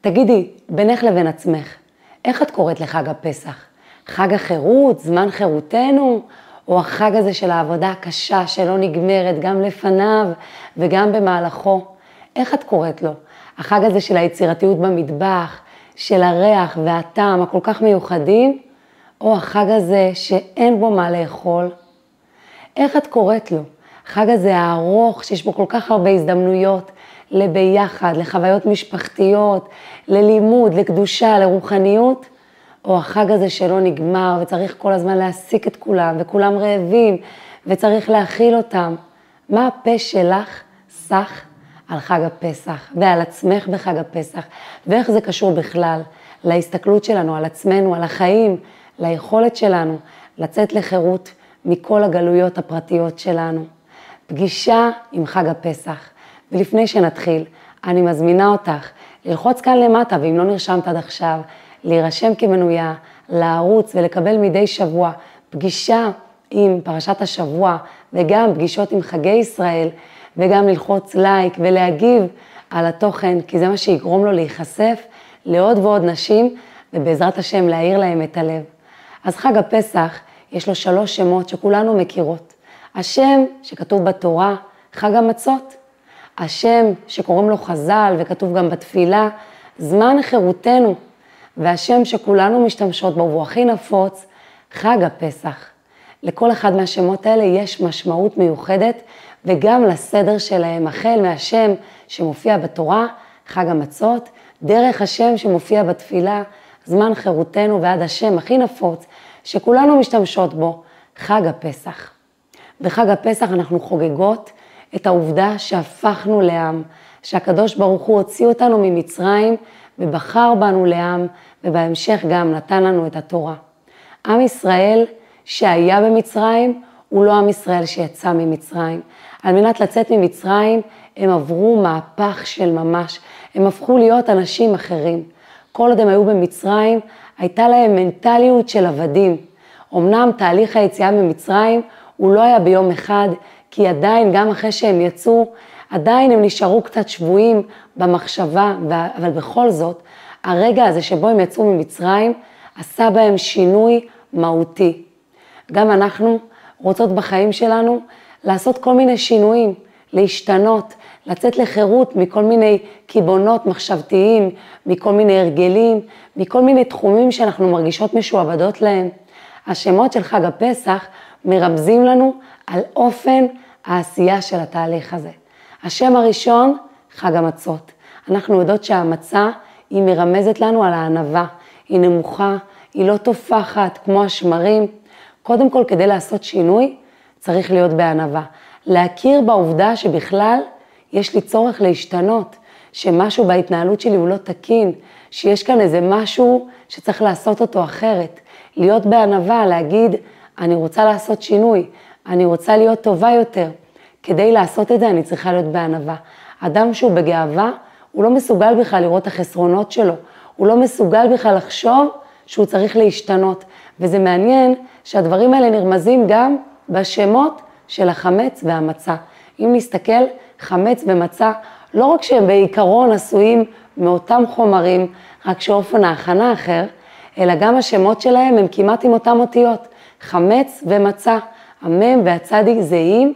תגידי, בינך לבין עצמך, איך את קוראת לחג הפסח? חג החירות, זמן חירותנו, או החג הזה של העבודה הקשה שלא נגמרת גם לפניו וגם במהלכו? איך את קוראת לו? החג הזה של היצירתיות במטבח, של הריח והטעם הכל כך מיוחדים, או החג הזה שאין בו מה לאכול? איך את קוראת לו? החג הזה הארוך, שיש בו כל כך הרבה הזדמנויות לביחד, לחוויות משפחתיות, ללימוד, לקדושה, לרוחניות, או החג הזה שלא נגמר וצריך כל הזמן להעסיק את כולם, וכולם רעבים, וצריך להאכיל אותם. מה הפה שלך סך על חג הפסח, ועל עצמך בחג הפסח, ואיך זה קשור בכלל להסתכלות שלנו על עצמנו, על החיים, ליכולת שלנו לצאת לחירות מכל הגלויות הפרטיות שלנו. פגישה עם חג הפסח. ולפני שנתחיל, אני מזמינה אותך ללחוץ כאן למטה, ואם לא נרשמת עד עכשיו, להירשם כמנויה, לערוץ ולקבל מדי שבוע פגישה עם פרשת השבוע, וגם פגישות עם חגי ישראל, וגם ללחוץ לייק ולהגיב על התוכן, כי זה מה שיגרום לו להיחשף לעוד ועוד נשים, ובעזרת השם להאיר להם את הלב. אז חג הפסח, יש לו שלוש שמות שכולנו מכירות. השם שכתוב בתורה, חג המצות. השם שקוראים לו חז"ל וכתוב גם בתפילה, זמן חירותנו. והשם שכולנו משתמשות בו, והוא הכי נפוץ, חג הפסח. לכל אחד מהשמות האלה יש משמעות מיוחדת, וגם לסדר שלהם, החל מהשם שמופיע בתורה, חג המצות, דרך השם שמופיע בתפילה, זמן חירותנו ועד השם הכי נפוץ, שכולנו משתמשות בו, חג הפסח. בחג הפסח אנחנו חוגגות את העובדה שהפכנו לעם, שהקדוש ברוך הוא הוציא אותנו ממצרים ובחר בנו לעם, ובהמשך גם נתן לנו את התורה. עם ישראל שהיה במצרים, הוא לא עם ישראל שיצא ממצרים. על מנת לצאת ממצרים, הם עברו מהפך של ממש. הם הפכו להיות אנשים אחרים. כל עוד הם היו במצרים, הייתה להם מנטליות של עבדים. אמנם תהליך היציאה ממצרים הוא לא היה ביום אחד, כי עדיין, גם אחרי שהם יצאו, עדיין הם נשארו קצת שבויים במחשבה, אבל בכל זאת, הרגע הזה שבו הם יצאו ממצרים, עשה בהם שינוי מהותי. גם אנחנו רוצות בחיים שלנו לעשות כל מיני שינויים, להשתנות, לצאת לחירות מכל מיני קיבעונות מחשבתיים, מכל מיני הרגלים, מכל מיני תחומים שאנחנו מרגישות משועבדות להם. השמות של חג הפסח מרמזים לנו על אופן העשייה של התהליך הזה. השם הראשון, חג המצות. אנחנו יודעות שהמצה היא מרמזת לנו על הענווה, היא נמוכה, היא לא טופחת כמו השמרים. קודם כל, כדי לעשות שינוי, צריך להיות בענווה. להכיר בעובדה שבכלל יש לי צורך להשתנות, שמשהו בהתנהלות שלי הוא לא תקין, שיש כאן איזה משהו שצריך לעשות אותו אחרת. להיות בענווה, להגיד, אני רוצה לעשות שינוי, אני רוצה להיות טובה יותר. כדי לעשות את זה אני צריכה להיות בענווה. אדם שהוא בגאווה, הוא לא מסוגל בכלל לראות את החסרונות שלו, הוא לא מסוגל בכלל לחשוב שהוא צריך להשתנות. וזה מעניין שהדברים האלה נרמזים גם בשמות של החמץ והמצה. אם נסתכל, חמץ ומצה, לא רק שהם בעיקרון עשויים מאותם חומרים, רק שאופן ההכנה אחר, אלא גם השמות שלהם הם כמעט עם אותם אותיות, חמץ ומצה. המם והצדיק זהים,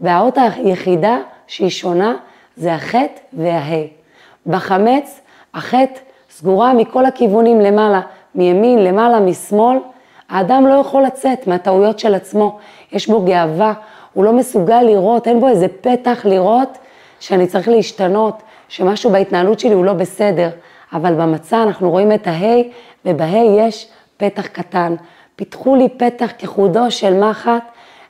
והאות היחידה שהיא שונה זה החטא והה. בחמץ, החטא סגורה מכל הכיוונים למעלה, מימין, למעלה, משמאל. האדם לא יכול לצאת מהטעויות של עצמו, יש בו גאווה, הוא לא מסוגל לראות, אין בו איזה פתח לראות שאני צריך להשתנות, שמשהו בהתנהלות שלי הוא לא בסדר. אבל במצע אנחנו רואים את ההי, ובהי יש פתח קטן. פיתחו לי פתח כחודו של מחט,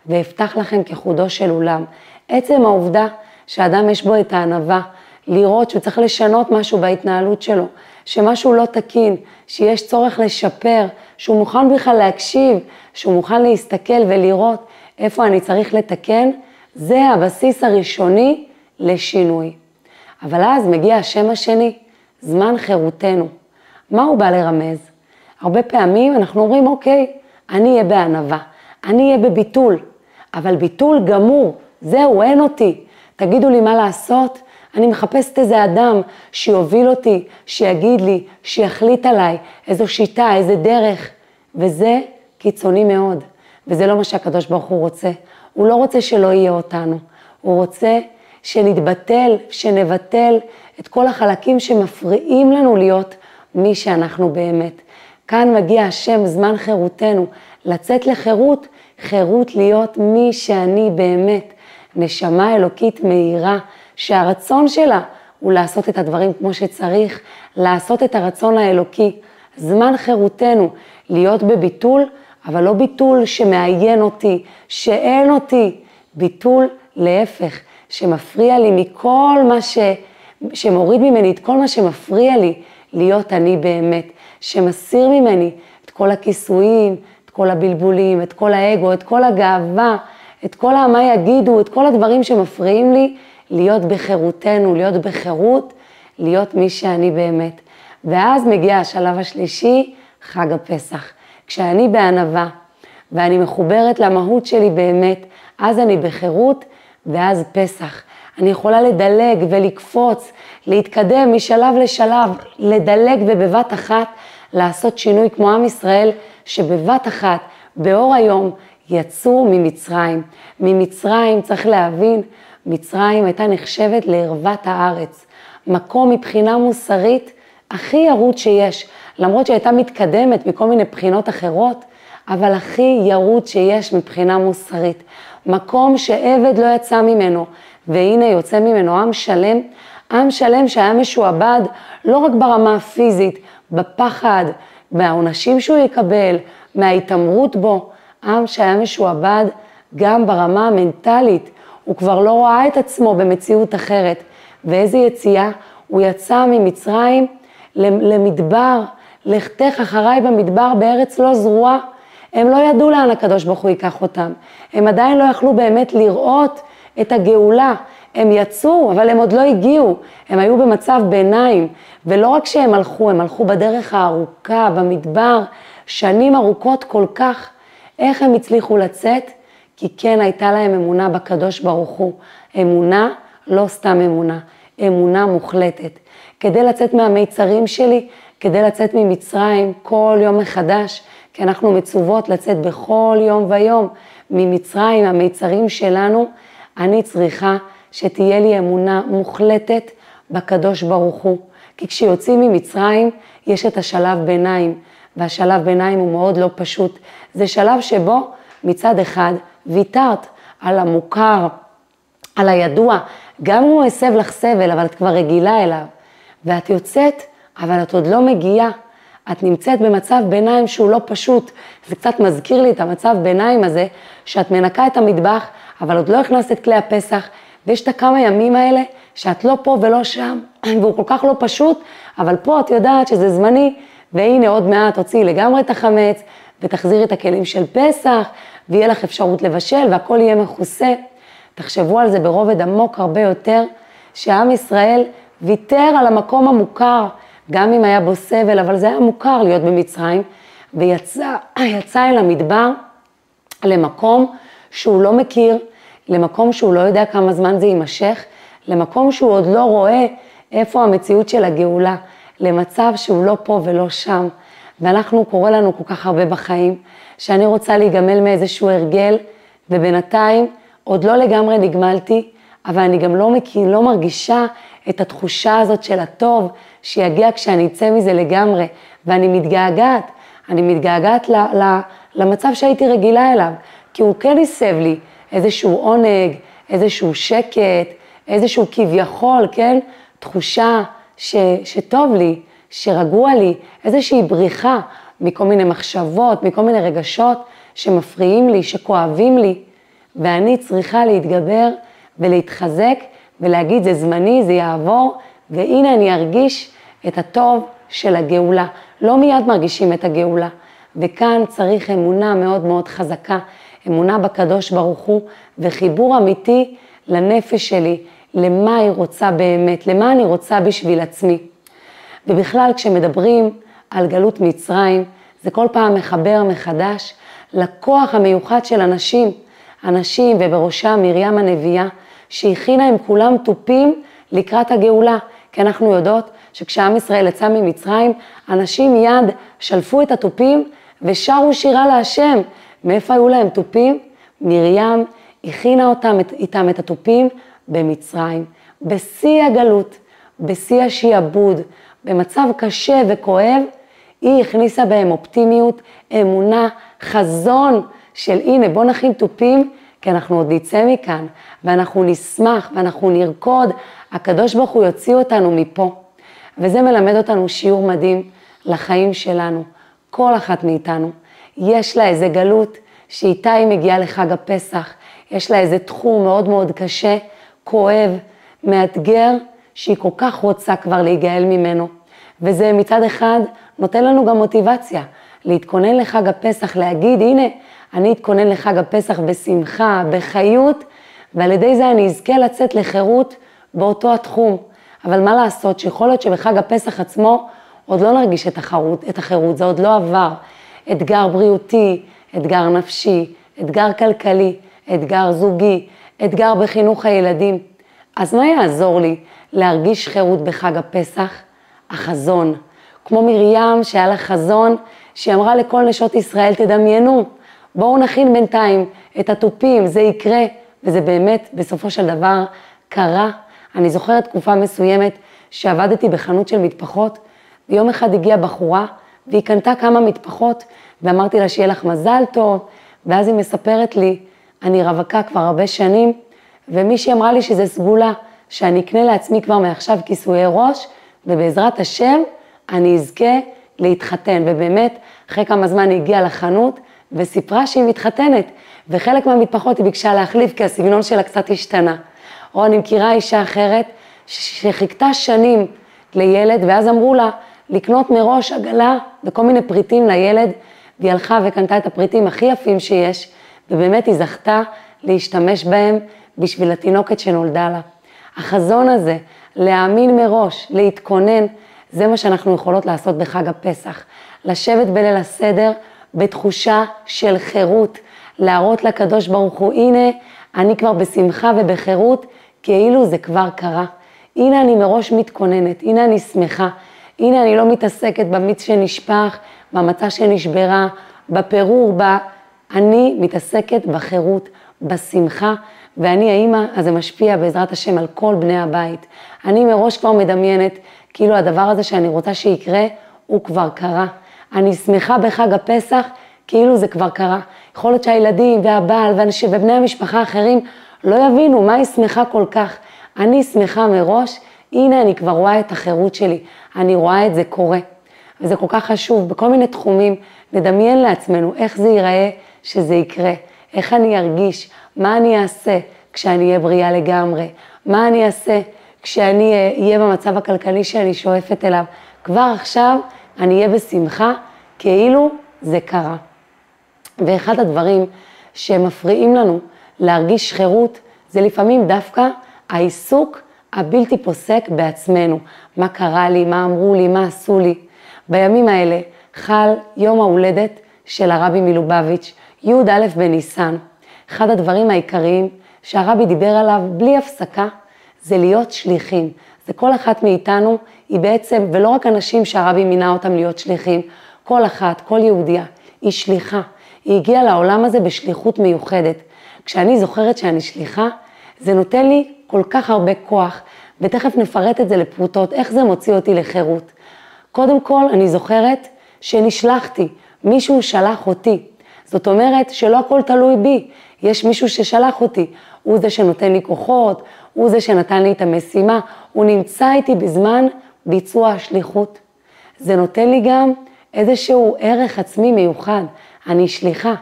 ואפתח לכם כחודו של אולם. עצם העובדה שאדם יש בו את הענווה, לראות שהוא צריך לשנות משהו בהתנהלות שלו, שמשהו לא תקין, שיש צורך לשפר, שהוא מוכן בכלל להקשיב, שהוא מוכן להסתכל ולראות איפה אני צריך לתקן, זה הבסיס הראשוני לשינוי. אבל אז מגיע השם השני, זמן חירותנו. מה הוא בא לרמז? הרבה פעמים אנחנו אומרים, אוקיי, אני אהיה בענווה, אני אהיה בביטול, אבל ביטול גמור, זהו, אין אותי. תגידו לי מה לעשות, אני מחפשת איזה אדם שיוביל אותי, שיגיד לי, שיחליט עליי, איזו שיטה, איזה דרך, וזה קיצוני מאוד, וזה לא מה שהקדוש ברוך הוא רוצה. הוא לא רוצה שלא יהיה אותנו, הוא רוצה שנתבטל, שנבטל את כל החלקים שמפריעים לנו להיות מי שאנחנו באמת. כאן מגיע השם, זמן חירותנו, לצאת לחירות, חירות להיות מי שאני באמת, נשמה אלוקית מהירה, שהרצון שלה הוא לעשות את הדברים כמו שצריך, לעשות את הרצון האלוקי. זמן חירותנו, להיות בביטול, אבל לא ביטול שמעיין אותי, שאין אותי, ביטול להפך, שמפריע לי מכל מה ש... שמוריד ממני את כל מה שמפריע לי להיות אני באמת, שמסיר ממני את כל הכיסויים, כל הבלבולים, את כל האגו, את כל הגאווה, את כל המה יגידו, את כל הדברים שמפריעים לי להיות בחירותנו, להיות בחירות, להיות מי שאני באמת. ואז מגיע השלב השלישי, חג הפסח. כשאני בענווה ואני מחוברת למהות שלי באמת, אז אני בחירות ואז פסח. אני יכולה לדלג ולקפוץ, להתקדם משלב לשלב, לדלג ובבת אחת לעשות שינוי כמו עם ישראל, שבבת אחת, באור היום, יצאו ממצרים. ממצרים, צריך להבין, מצרים הייתה נחשבת לערוות הארץ. מקום מבחינה מוסרית הכי ירוד שיש, למרות שהייתה מתקדמת מכל מיני בחינות אחרות, אבל הכי ירוד שיש מבחינה מוסרית. מקום שעבד לא יצא ממנו, והנה יוצא ממנו עם שלם, עם שלם שהיה משועבד לא רק ברמה הפיזית, בפחד, מהעונשים שהוא יקבל, מההתעמרות בו, עם שהיה משועבד גם ברמה המנטלית, הוא כבר לא ראה את עצמו במציאות אחרת. ואיזה יציאה? הוא יצא ממצרים למדבר, לכתך אחריי במדבר בארץ לא זרועה. הם לא ידעו לאן הקדוש ברוך הוא ייקח אותם. הם עדיין לא יכלו באמת לראות את הגאולה. הם יצאו, אבל הם עוד לא הגיעו. הם היו במצב ביניים. ולא רק שהם הלכו, הם הלכו בדרך הארוכה, במדבר, שנים ארוכות כל כך. איך הם הצליחו לצאת? כי כן הייתה להם אמונה בקדוש ברוך הוא. אמונה, לא סתם אמונה, אמונה מוחלטת. כדי לצאת מהמיצרים שלי, כדי לצאת ממצרים כל יום מחדש, כי אנחנו מצוות לצאת בכל יום ויום ממצרים, המיצרים שלנו, אני צריכה שתהיה לי אמונה מוחלטת בקדוש ברוך הוא. כי כשיוצאים ממצרים, יש את השלב ביניים, והשלב ביניים הוא מאוד לא פשוט. זה שלב שבו מצד אחד ויתרת על המוכר, על הידוע, גם אם הוא הסב לך סבל, אבל את כבר רגילה אליו. ואת יוצאת, אבל את עוד לא מגיעה. את נמצאת במצב ביניים שהוא לא פשוט. זה קצת מזכיר לי את המצב ביניים הזה, שאת מנקה את המטבח, אבל עוד לא הכנסת כלי הפסח, ויש את הכמה ימים האלה שאת לא פה ולא שם, והוא כל כך לא פשוט, אבל פה את יודעת שזה זמני, והנה עוד מעט תוציאי לגמרי את החמץ, ותחזירי את הכלים של פסח, ויהיה לך אפשרות לבשל, והכל יהיה מכוסה. תחשבו על זה ברובד עמוק הרבה יותר, שעם ישראל ויתר על המקום המוכר, גם אם היה בו סבל, אבל זה היה מוכר להיות במצרים, ויצא אל המדבר למקום שהוא לא מכיר, למקום שהוא לא יודע כמה זמן זה יימשך, למקום שהוא עוד לא רואה איפה המציאות של הגאולה, למצב שהוא לא פה ולא שם. ואנחנו, קורה לנו כל כך הרבה בחיים, שאני רוצה להיגמל מאיזשהו הרגל, ובינתיים עוד לא לגמרי נגמלתי, אבל אני גם לא, מכיר, לא מרגישה את התחושה הזאת של הטוב שיגיע כשאני אצא מזה לגמרי, ואני מתגעגעת, אני מתגעגעת ל, ל, למצב שהייתי רגילה אליו, כי הוא כן הסב לי איזשהו עונג, איזשהו שקט, איזשהו כביכול, כן, תחושה ש, שטוב לי, שרגוע לי, איזושהי בריחה מכל מיני מחשבות, מכל מיני רגשות שמפריעים לי, שכואבים לי, ואני צריכה להתגבר ולהתחזק ולהגיד זה זמני, זה יעבור, והנה אני ארגיש את הטוב של הגאולה. לא מיד מרגישים את הגאולה, וכאן צריך אמונה מאוד מאוד חזקה, אמונה בקדוש ברוך הוא וחיבור אמיתי לנפש שלי, למה היא רוצה באמת, למה אני רוצה בשביל עצמי. ובכלל כשמדברים על גלות מצרים, זה כל פעם מחבר מחדש לכוח המיוחד של אנשים, אנשים ובראשם מרים הנביאה, שהכינה עם כולם תופים לקראת הגאולה, כי אנחנו יודעות שכשעם ישראל יצא ממצרים, אנשים מיד שלפו את התופים ושרו שירה להשם. מאיפה היו להם תופים? מרים הכינה אותם, איתם את התופים במצרים, בשיא הגלות, בשיא השיעבוד, במצב קשה וכואב, היא הכניסה בהם אופטימיות, אמונה, חזון של הנה בוא נכין תופים, כי אנחנו עוד נצא מכאן, ואנחנו נשמח ואנחנו נרקוד, הקדוש ברוך הוא יוציא אותנו מפה. וזה מלמד אותנו שיעור מדהים לחיים שלנו, כל אחת מאיתנו. יש לה איזה גלות שאיתה היא מגיעה לחג הפסח, יש לה איזה תחום מאוד מאוד קשה, כואב, מאתגר, שהיא כל כך רוצה כבר להיגאל ממנו. וזה מצד אחד נותן לנו גם מוטיבציה להתכונן לחג הפסח, להגיד, הנה, אני אתכונן לחג הפסח בשמחה, בחיות, ועל ידי זה אני אזכה לצאת לחירות באותו התחום. אבל מה לעשות, שיכול להיות שבחג הפסח עצמו עוד לא נרגיש את החירות, את החירות, זה עוד לא עבר. אתגר בריאותי, אתגר נפשי, אתגר כלכלי, אתגר זוגי, אתגר בחינוך הילדים. אז מה יעזור לי להרגיש חירות בחג הפסח? החזון. כמו מרים שהיה לה חזון, שהיא אמרה לכל נשות ישראל, תדמיינו, בואו נכין בינתיים את התופים, זה יקרה, וזה באמת בסופו של דבר קרה. אני זוכרת תקופה מסוימת שעבדתי בחנות של מטפחות, ויום אחד הגיעה בחורה, והיא קנתה כמה מטפחות, ואמרתי לה שיהיה לך מזל טוב, ואז היא מספרת לי, אני רווקה כבר הרבה שנים, ומישהי אמרה לי שזה סגולה, שאני אקנה לעצמי כבר מעכשיו כיסויי ראש, ובעזרת השם אני אזכה להתחתן. ובאמת, אחרי כמה זמן היא הגיעה לחנות וסיפרה שהיא מתחתנת, וחלק מהמטפחות היא ביקשה להחליף כי הסגנון שלה קצת השתנה. או אני מכירה אישה אחרת שחיכתה שנים לילד, ואז אמרו לה לקנות מראש עגלה וכל מיני פריטים לילד, והיא הלכה וקנתה את הפריטים הכי יפים שיש, ובאמת היא זכתה להשתמש בהם בשביל התינוקת שנולדה לה. החזון הזה, להאמין מראש, להתכונן, זה מה שאנחנו יכולות לעשות בחג הפסח. לשבת בליל הסדר בתחושה של חירות, להראות לקדוש ברוך הוא, הנה, אני כבר בשמחה ובחירות, כאילו זה כבר קרה. הנה אני מראש מתכוננת, הנה אני שמחה, הנה אני לא מתעסקת במיץ שנשפך, במצה שנשברה, בפירור, ב... אני מתעסקת בחירות, בשמחה, ואני האימא, אז זה משפיע בעזרת השם על כל בני הבית. אני מראש כבר מדמיינת, כאילו הדבר הזה שאני רוצה שיקרה, הוא כבר קרה. אני שמחה בחג הפסח, כאילו זה כבר קרה. יכול להיות שהילדים והבעל ובני המשפחה האחרים לא יבינו מה היא שמחה כל כך. אני שמחה מראש, הנה אני כבר רואה את החירות שלי, אני רואה את זה קורה. וזה כל כך חשוב, בכל מיני תחומים, לדמיין לעצמנו איך זה ייראה שזה יקרה, איך אני ארגיש, מה אני אעשה כשאני אהיה בריאה לגמרי, מה אני אעשה כשאני אהיה במצב הכלכלי שאני שואפת אליו. כבר עכשיו אני אהיה בשמחה, כאילו זה קרה. ואחד הדברים שמפריעים לנו להרגיש חירות, זה לפעמים דווקא העיסוק הבלתי פוסק בעצמנו. מה קרה לי, מה אמרו לי, מה עשו לי. בימים האלה חל יום ההולדת של הרבי מלובביץ', י"א בניסן. אחד הדברים העיקריים שהרבי דיבר עליו בלי הפסקה, זה להיות שליחים. זה כל אחת מאיתנו, היא בעצם, ולא רק אנשים שהרבי מינה אותם להיות שליחים, כל אחת, כל יהודייה, היא שליחה. היא הגיעה לעולם הזה בשליחות מיוחדת. כשאני זוכרת שאני שליחה, זה נותן לי כל כך הרבה כוח, ותכף נפרט את זה לפרוטות, איך זה מוציא אותי לחירות. קודם כל, אני זוכרת שנשלחתי, מישהו שלח אותי. זאת אומרת שלא הכל תלוי בי, יש מישהו ששלח אותי, הוא זה שנותן לי כוחות, הוא זה שנתן לי את המשימה, הוא נמצא איתי בזמן ביצוע השליחות. זה נותן לי גם איזשהו ערך עצמי מיוחד, אני שליחה,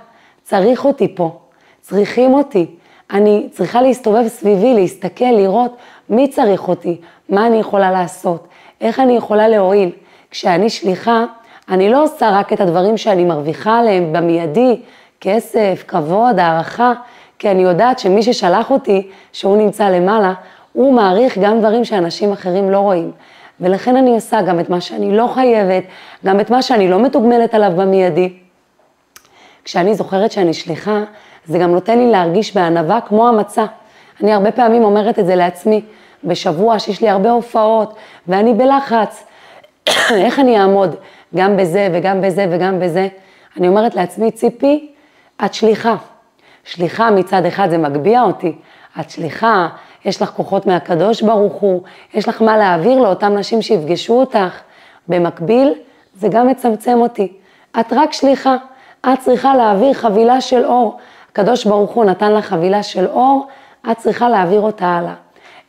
צריך אותי פה, צריכים אותי, אני צריכה להסתובב סביבי, להסתכל, לראות מי צריך אותי, מה אני יכולה לעשות, איך אני יכולה להועיל. כשאני שליחה, אני לא עושה רק את הדברים שאני מרוויחה עליהם במיידי, כסף, כבוד, הערכה, כי אני יודעת שמי ששלח אותי, שהוא נמצא למעלה, הוא מעריך גם דברים שאנשים אחרים לא רואים. ולכן אני עושה גם את מה שאני לא חייבת, גם את מה שאני לא מתוגמלת עליו במיידי. כשאני זוכרת שאני שליחה, זה גם נותן לי להרגיש בענווה כמו המצה. אני הרבה פעמים אומרת את זה לעצמי, בשבוע שיש לי הרבה הופעות ואני בלחץ, איך אני אעמוד גם בזה וגם בזה וגם בזה? אני אומרת לעצמי, ציפי, את שליחה. שליחה מצד אחד זה מגביה אותי, את שליחה, יש לך כוחות מהקדוש ברוך הוא, יש לך מה להעביר לאותן נשים שיפגשו אותך. במקביל, זה גם מצמצם אותי. את רק שליחה, את צריכה להעביר חבילה של אור. הקדוש ברוך הוא נתן לך חבילה של אור, את צריכה להעביר אותה הלאה.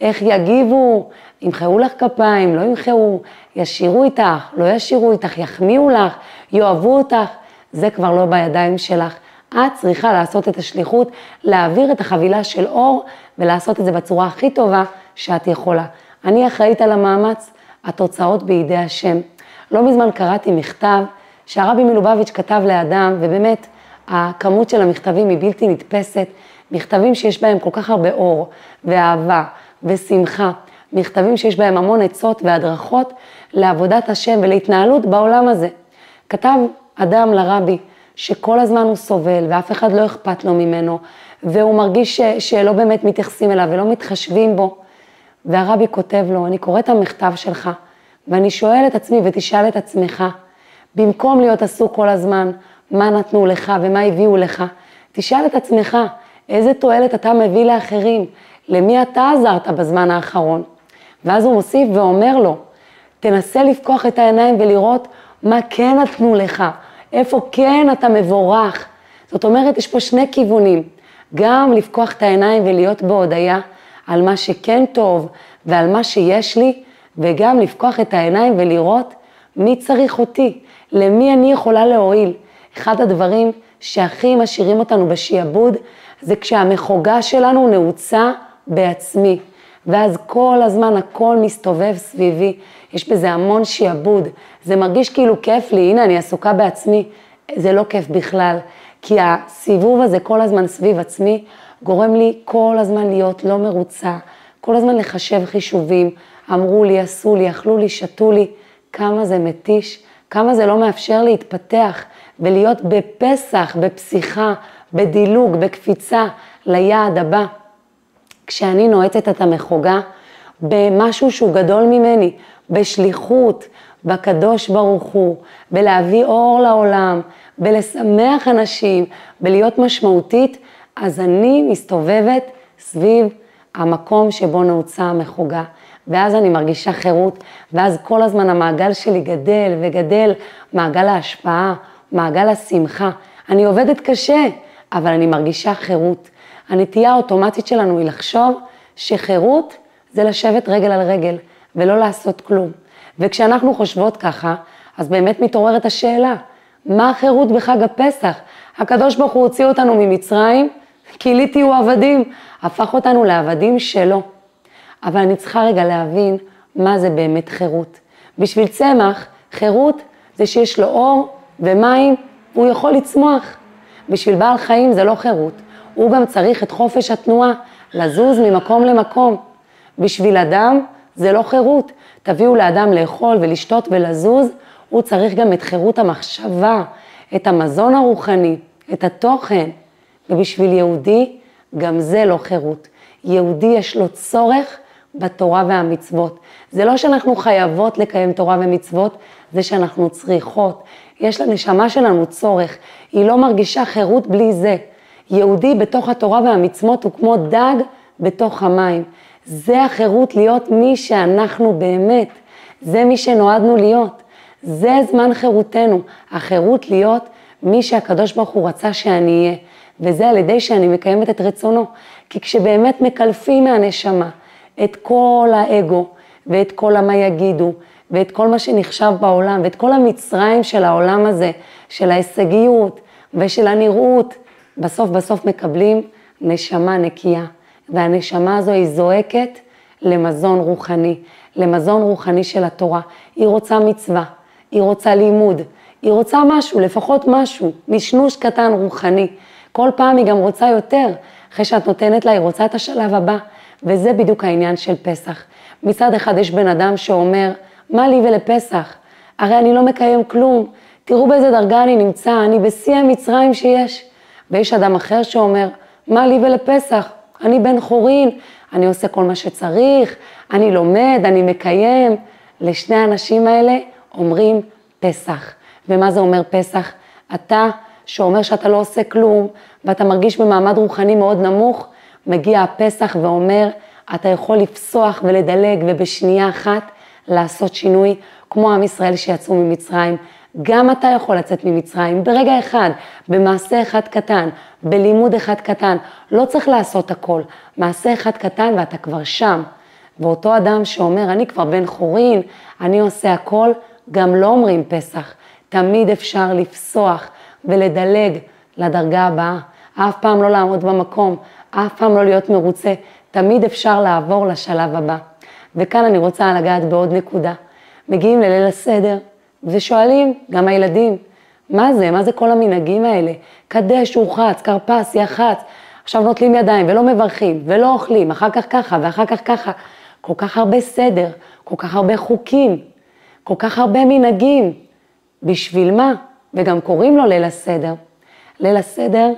איך יגיבו, ימחאו לך כפיים, לא ימחאו, ישירו איתך, לא ישירו איתך, יחמיאו לך, יאהבו אותך, זה כבר לא בידיים שלך. את צריכה לעשות את השליחות, להעביר את החבילה של אור ולעשות את זה בצורה הכי טובה שאת יכולה. אני אחראית על המאמץ, התוצאות בידי השם. לא מזמן קראתי מכתב שהרבי מלובביץ' כתב לאדם, ובאמת, הכמות של המכתבים היא בלתי נתפסת, מכתבים שיש בהם כל כך הרבה אור ואהבה ושמחה, מכתבים שיש בהם המון עצות והדרכות לעבודת השם ולהתנהלות בעולם הזה. כתב אדם לרבי שכל הזמן הוא סובל ואף אחד לא אכפת לו ממנו, והוא מרגיש ש, שלא באמת מתייחסים אליו ולא מתחשבים בו. והרבי כותב לו, אני קורא את המכתב שלך, ואני שואל את עצמי ותשאל את עצמך, במקום להיות עסוק כל הזמן, מה נתנו לך ומה הביאו לך, תשאל את עצמך, איזה תועלת אתה מביא לאחרים, למי אתה עזרת בזמן האחרון. ואז הוא מוסיף ואומר לו, תנסה לפקוח את העיניים ולראות מה כן נתנו לך, איפה כן אתה מבורך. זאת אומרת, יש פה שני כיוונים, גם לפקוח את העיניים ולהיות בהודיה על מה שכן טוב ועל מה שיש לי, וגם לפקוח את העיניים ולראות מי צריך אותי, למי אני יכולה להועיל. אחד הדברים שהכי משאירים אותנו בשעבוד, זה כשהמחוגה שלנו נעוצה בעצמי. ואז כל הזמן הכל מסתובב סביבי, יש בזה המון שעבוד, זה מרגיש כאילו כיף לי, הנה אני עסוקה בעצמי, זה לא כיף בכלל, כי הסיבוב הזה כל הזמן סביב עצמי, גורם לי כל הזמן להיות לא מרוצה, כל הזמן לחשב חישובים, אמרו לי, עשו לי, אכלו לי, שתו לי, כמה זה מתיש, כמה זה לא מאפשר להתפתח ולהיות בפסח, בפסיכה, בדילוג, בקפיצה ליעד הבא. כשאני נועצת את המחוגה במשהו שהוא גדול ממני, בשליחות, בקדוש ברוך הוא, בלהביא אור לעולם, בלשמח אנשים, בלהיות משמעותית, אז אני מסתובבת סביב המקום שבו נעוצה המחוגה. ואז אני מרגישה חירות, ואז כל הזמן המעגל שלי גדל וגדל, מעגל ההשפעה, מעגל השמחה. אני עובדת קשה, אבל אני מרגישה חירות. הנטייה האוטומטית שלנו היא לחשוב שחירות זה לשבת רגל על רגל ולא לעשות כלום. וכשאנחנו חושבות ככה, אז באמת מתעוררת השאלה, מה החירות בחג הפסח? הקדוש ברוך הוא הוציא אותנו ממצרים, כי תהיו עבדים, הפך אותנו לעבדים שלו. אבל אני צריכה רגע להבין מה זה באמת חירות. בשביל צמח, חירות זה שיש לו אור ומים, והוא יכול לצמוח. בשביל בעל חיים זה לא חירות, הוא גם צריך את חופש התנועה, לזוז ממקום למקום. בשביל אדם זה לא חירות. תביאו לאדם לאכול ולשתות ולזוז, הוא צריך גם את חירות המחשבה, את המזון הרוחני, את התוכן. ובשביל יהודי, גם זה לא חירות. יהודי יש לו צורך בתורה והמצוות. זה לא שאנחנו חייבות לקיים תורה ומצוות, זה שאנחנו צריכות. יש לנשמה שלנו צורך, היא לא מרגישה חירות בלי זה. יהודי בתוך התורה והמצוות הוא כמו דג בתוך המים. זה החירות להיות מי שאנחנו באמת, זה מי שנועדנו להיות. זה זמן חירותנו, החירות להיות מי שהקדוש ברוך הוא רצה שאני אהיה, וזה על ידי שאני מקיימת את רצונו. כי כשבאמת מקלפים מהנשמה את כל האגו ואת כל המה יגידו ואת כל מה שנחשב בעולם ואת כל המצרים של העולם הזה, של ההישגיות ושל הנראות, בסוף בסוף מקבלים נשמה נקייה. והנשמה הזו היא זועקת למזון רוחני, למזון רוחני של התורה. היא רוצה מצווה, היא רוצה לימוד, היא רוצה משהו, לפחות משהו, נשנוש קטן רוחני. כל פעם היא גם רוצה יותר, אחרי שאת נותנת לה, היא רוצה את השלב הבא, וזה בדיוק העניין של פסח. מצד אחד יש בן אדם שאומר, מה לי ולפסח? הרי אני לא מקיים כלום, תראו באיזה דרגה אני נמצא, אני בשיא המצרים שיש. ויש אדם אחר שאומר, מה לי ולפסח? אני בן חורין, אני עושה כל מה שצריך, אני לומד, אני מקיים. לשני האנשים האלה אומרים פסח. ומה זה אומר פסח? אתה שאומר שאתה לא עושה כלום ואתה מרגיש במעמד רוחני מאוד נמוך, מגיע הפסח ואומר, אתה יכול לפסוח ולדלג ובשנייה אחת לעשות שינוי, כמו עם ישראל שיצאו ממצרים. גם אתה יכול לצאת ממצרים ברגע אחד, במעשה אחד קטן, בלימוד אחד קטן. לא צריך לעשות הכל, מעשה אחד קטן ואתה כבר שם. ואותו אדם שאומר, אני כבר בן חורין, אני עושה הכל, גם לא אומרים פסח. תמיד אפשר לפסוח ולדלג לדרגה הבאה. אף פעם לא לעמוד במקום, אף פעם לא להיות מרוצה. תמיד אפשר לעבור לשלב הבא. וכאן אני רוצה לגעת בעוד נקודה. מגיעים לליל הסדר ושואלים, גם הילדים, מה זה, מה זה כל המנהגים האלה? קדש, ורחץ, כרפס, יחץ. עכשיו נוטלים ידיים ולא מברכים ולא אוכלים, אחר כך ככה ואחר כך ככה. כל כך הרבה סדר, כל כך הרבה חוקים, כל כך הרבה מנהגים. בשביל מה? וגם קוראים לו ליל הסדר. ליל הסדר,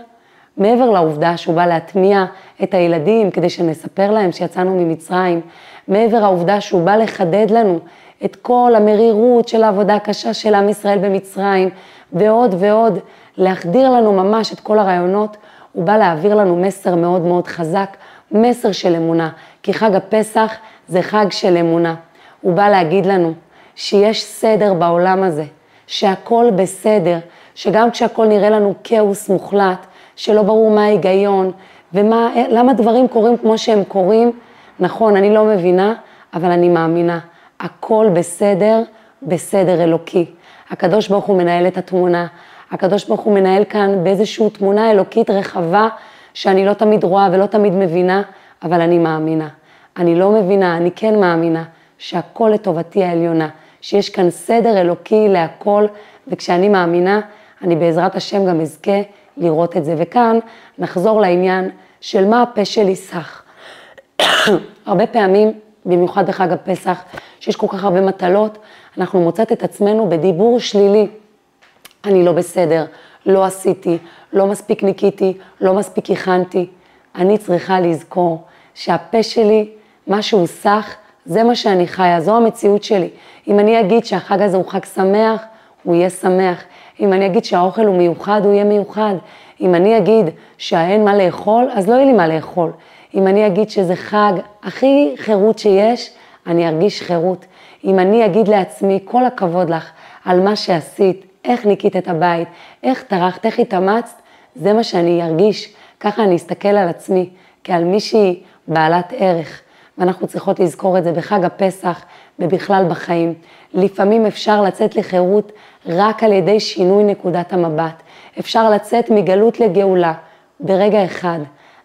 מעבר לעובדה שהוא בא להטמיע את הילדים כדי שנספר להם שיצאנו ממצרים, מעבר העובדה שהוא בא לחדד לנו את כל המרירות של העבודה הקשה של עם ישראל במצרים, ועוד ועוד, להחדיר לנו ממש את כל הרעיונות, הוא בא להעביר לנו מסר מאוד מאוד חזק, מסר של אמונה, כי חג הפסח זה חג של אמונה. הוא בא להגיד לנו שיש סדר בעולם הזה, שהכל בסדר, שגם כשהכל נראה לנו כאוס מוחלט, שלא ברור מה ההיגיון ולמה דברים קורים כמו שהם קורים, נכון, אני לא מבינה, אבל אני מאמינה. הכל בסדר, בסדר אלוקי. הקדוש ברוך הוא מנהל את התמונה. הקדוש ברוך הוא מנהל כאן באיזושהי תמונה אלוקית רחבה, שאני לא תמיד רואה ולא תמיד מבינה, אבל אני מאמינה. אני לא מבינה, אני כן מאמינה שהכל לטובתי העליונה, שיש כאן סדר אלוקי להכל, וכשאני מאמינה, אני בעזרת השם גם אזכה לראות את זה. וכאן נחזור לעניין של מה הפה שלי סך. הרבה פעמים, במיוחד בחג הפסח, שיש כל כך הרבה מטלות, אנחנו מוצאת את עצמנו בדיבור שלילי. אני לא בסדר, לא עשיתי, לא מספיק ניקיתי, לא מספיק הכנתי. אני צריכה לזכור שהפה שלי, מה שהוא סך, זה מה שאני חיה, זו המציאות שלי. אם אני אגיד שהחג הזה הוא חג שמח, הוא יהיה שמח. אם אני אגיד שהאוכל הוא מיוחד, הוא יהיה מיוחד. אם אני אגיד שאין מה לאכול, אז לא יהיה לי מה לאכול. אם אני אגיד שזה חג הכי חירות שיש, אני ארגיש חירות. אם אני אגיד לעצמי, כל הכבוד לך על מה שעשית, איך ניקית את הבית, איך טרחת, איך התאמצת, זה מה שאני ארגיש. ככה אני אסתכל על עצמי, כעל מישהי בעלת ערך. ואנחנו צריכות לזכור את זה בחג הפסח ובכלל בחיים. לפעמים אפשר לצאת לחירות רק על ידי שינוי נקודת המבט. אפשר לצאת מגלות לגאולה ברגע אחד,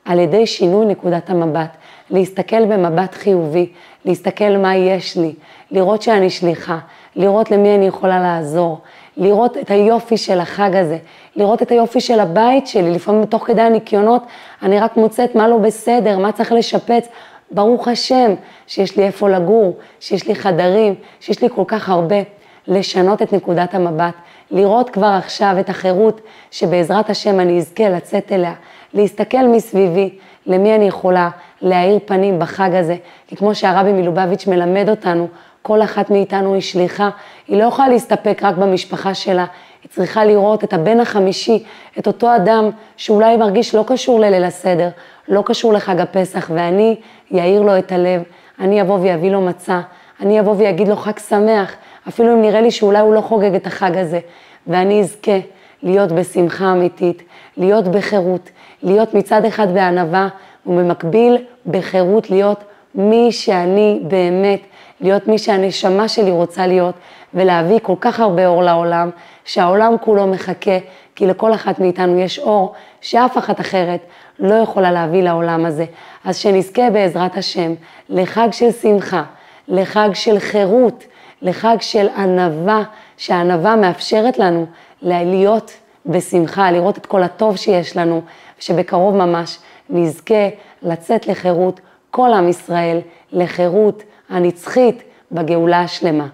על ידי שינוי נקודת המבט. להסתכל במבט חיובי, להסתכל מה יש לי, לראות שאני שליחה, לראות למי אני יכולה לעזור, לראות את היופי של החג הזה, לראות את היופי של הבית שלי, לפעמים תוך כדי הניקיונות אני רק מוצאת מה לא בסדר, מה צריך לשפץ, ברוך השם שיש לי איפה לגור, שיש לי חדרים, שיש לי כל כך הרבה. לשנות את נקודת המבט, לראות כבר עכשיו את החירות שבעזרת השם אני אזכה לצאת אליה, להסתכל מסביבי, למי אני יכולה להאיר פנים בחג הזה, כי כמו שהרבי מלובביץ' מלמד אותנו, כל אחת מאיתנו היא שליחה, היא לא יכולה להסתפק רק במשפחה שלה, היא צריכה לראות את הבן החמישי, את אותו אדם שאולי מרגיש לא קשור לליל הסדר, לא קשור לחג הפסח, ואני יאיר לו את הלב, אני אבוא ויביא לו מצה, אני אבוא ויגיד לו חג שמח, אפילו אם נראה לי שאולי הוא לא חוגג את החג הזה, ואני אזכה להיות בשמחה אמיתית, להיות בחירות, להיות מצד אחד בענווה, ובמקביל בחירות להיות מי שאני באמת, להיות מי שהנשמה שלי רוצה להיות, ולהביא כל כך הרבה אור לעולם, שהעולם כולו מחכה, כי לכל אחת מאיתנו יש אור שאף אחת אחרת לא יכולה להביא לעולם הזה. אז שנזכה בעזרת השם לחג של שמחה, לחג של חירות, לחג של ענווה, שהענווה מאפשרת לנו להיות בשמחה, לראות את כל הטוב שיש לנו, שבקרוב ממש נזכה לצאת לחירות כל עם ישראל, לחירות הנצחית בגאולה השלמה.